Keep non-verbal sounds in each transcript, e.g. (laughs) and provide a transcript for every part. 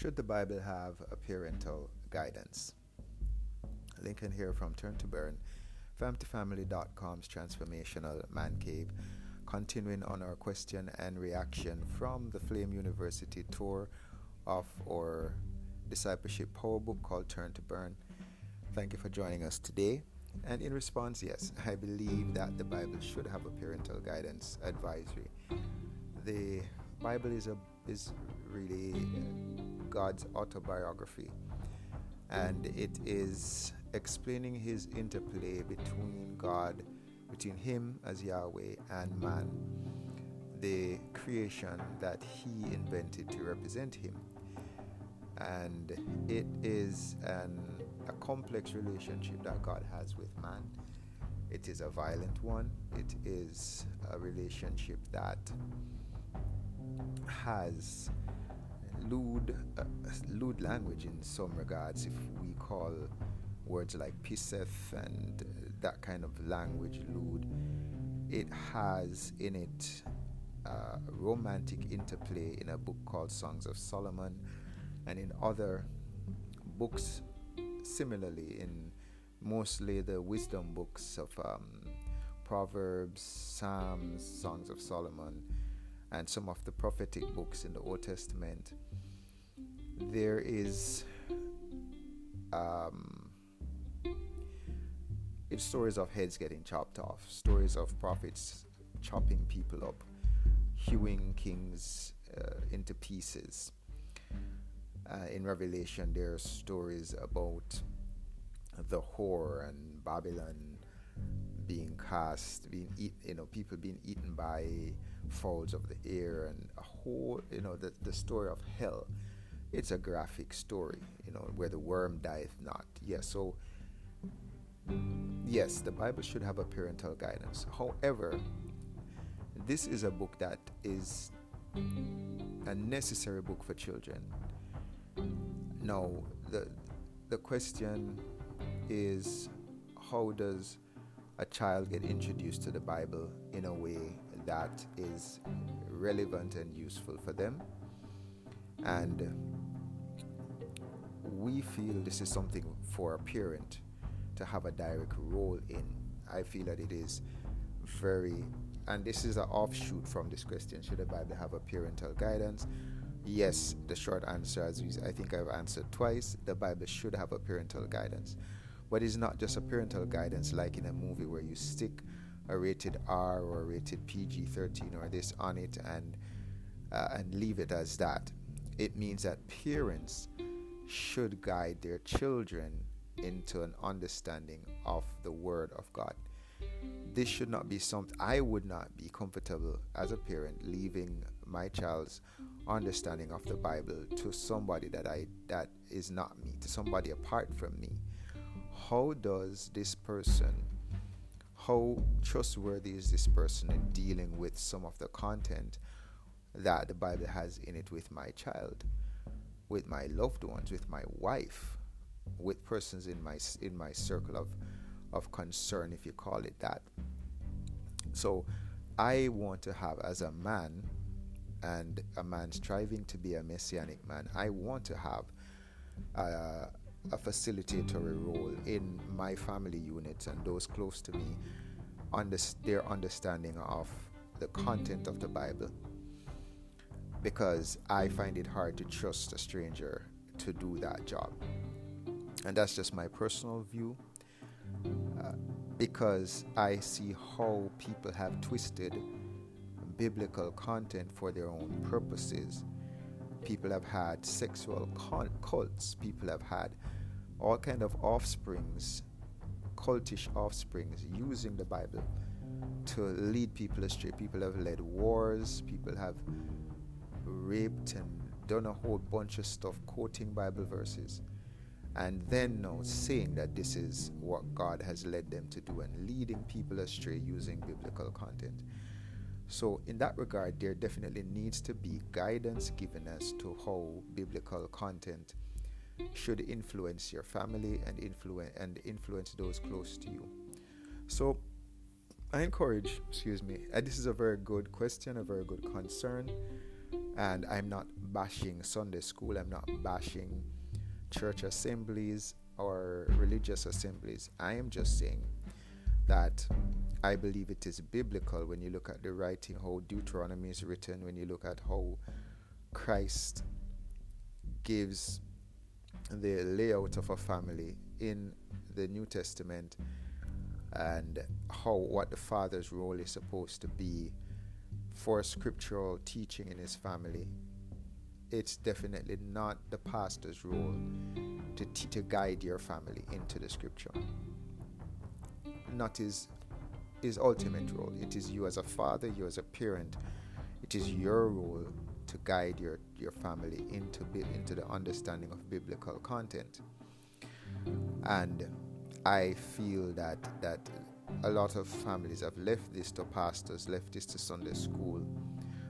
Should the Bible have a parental guidance? Lincoln here from Turn to Burn, famtfamily.com's transformational man cave. Continuing on our question and reaction from the Flame University tour of our discipleship power book called Turn to Burn. Thank you for joining us today. And in response, yes, I believe that the Bible should have a parental guidance advisory. The Bible is a is really God's autobiography, and it is explaining His interplay between God, between Him as Yahweh and man, the creation that He invented to represent Him, and it is an a complex relationship that God has with man. It is a violent one. It is a relationship that has lewd, uh, lewd language in some regards. If we call words like pisseth and uh, that kind of language lewd, it has in it uh, romantic interplay in a book called Songs of Solomon and in other books similarly in mostly the wisdom books of um, Proverbs, Psalms, Songs of Solomon, and some of the prophetic books in the Old Testament, there is um, stories of heads getting chopped off, stories of prophets chopping people up, hewing kings uh, into pieces. Uh, in Revelation, there are stories about the whore and Babylon being cast, being eat, you know, people being eaten by fowls of the air, and a whole, you know, the, the story of hell. It's a graphic story, you know, where the worm dieth not. Yes, so yes, the Bible should have a parental guidance. However, this is a book that is a necessary book for children. Now, the the question is how does a child get introduced to the Bible in a way that is relevant and useful for them? And we feel this is something for a parent to have a direct role in. I feel that it is very, and this is an offshoot from this question should the Bible have a parental guidance? Yes, the short answer, as I think I've answered twice, the Bible should have a parental guidance. But it's not just a parental guidance like in a movie where you stick a rated R or a rated PG 13 or this on it and, uh, and leave it as that. It means that parents should guide their children into an understanding of the Word of God. This should not be something I would not be comfortable as a parent leaving my child's understanding of the Bible to somebody that I that is not me, to somebody apart from me. How does this person how trustworthy is this person in dealing with some of the content that the Bible has in it with my child, with my loved ones, with my wife, with persons in my in my circle of of concern, if you call it that. So, I want to have as a man and a man striving to be a messianic man, I want to have a, a facilitatory role in my family units and those close to me, under, their understanding of the content of the Bible. Because I find it hard to trust a stranger to do that job. And that's just my personal view. Uh, because I see how people have twisted biblical content for their own purposes. People have had sexual cults. People have had all kind of offsprings, cultish offsprings, using the Bible to lead people astray. People have led wars. People have raped and done a whole bunch of stuff, quoting Bible verses, and then now saying that this is what God has led them to do and leading people astray using biblical content. So, in that regard, there definitely needs to be guidance given as to how biblical content should influence your family and influence and influence those close to you. So, I encourage, excuse me, and this is a very good question, a very good concern, And I'm not bashing Sunday school, I'm not bashing church assemblies or religious assemblies. I am just saying that I believe it is biblical when you look at the writing, how Deuteronomy is written, when you look at how Christ gives the layout of a family in the New Testament and how what the father's role is supposed to be for scriptural teaching in his family. It's definitely not the pastor's role to, t- to guide your family into the scripture. Not his, his ultimate role. It is you as a father, you as a parent. It is your role to guide your, your family into, into the understanding of biblical content. And I feel that that a lot of families have left this to pastors, left this to Sunday school,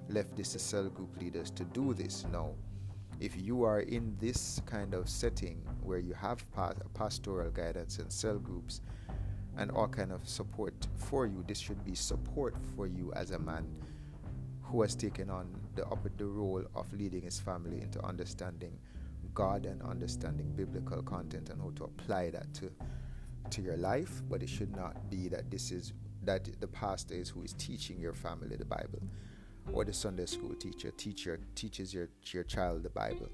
left this to cell group leaders to do this. No. If you are in this kind of setting where you have pastoral guidance and cell groups and all kind of support for you, this should be support for you as a man who has taken on the, the role of leading his family into understanding God and understanding biblical content and how to apply that to to your life, but it should not be that this is that the pastor is who is teaching your family the Bible, or the Sunday school teacher teacher teaches your your child the Bible,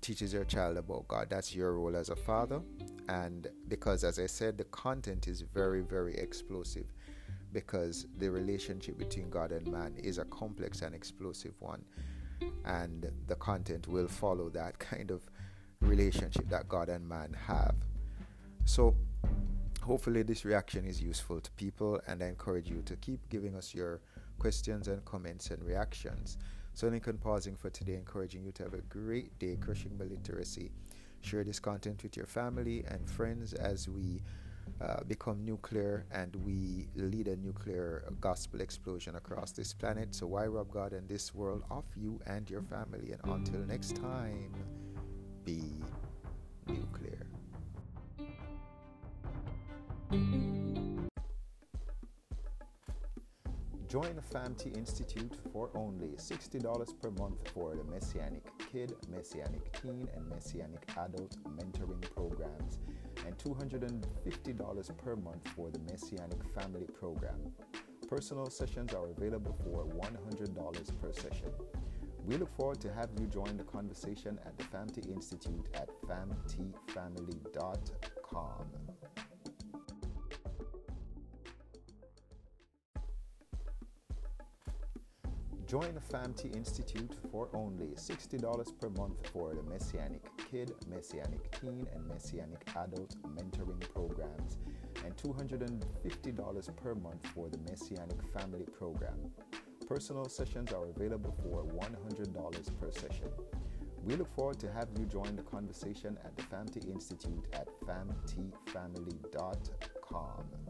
teaches your child about God. That's your role as a father, and because as I said, the content is very very explosive because the relationship between God and man is a complex and explosive one. And the content will follow that (laughs) kind of relationship that God and man have. So, hopefully, this reaction is useful to people, and I encourage you to keep giving us your questions and comments and reactions. So, Lincoln pausing for today, encouraging you to have a great day crushing literacy. Share this content with your family and friends as we uh, become nuclear and we lead a nuclear gospel explosion across this planet. So, why rob God and this world of you and your family? And until next time, be Join the FAMT Institute for only $60 per month for the Messianic Kid, Messianic Teen, and Messianic Adult mentoring programs, and $250 per month for the Messianic Family Program. Personal sessions are available for $100 per session. We look forward to having you join the conversation at the FAMT Institute at famtfamily.com. Join the FAMT Institute for only $60 per month for the Messianic Kid, Messianic Teen, and Messianic Adult mentoring programs, and $250 per month for the Messianic Family Program. Personal sessions are available for $100 per session. We look forward to having you join the conversation at the FAMT Institute at famtfamily.com.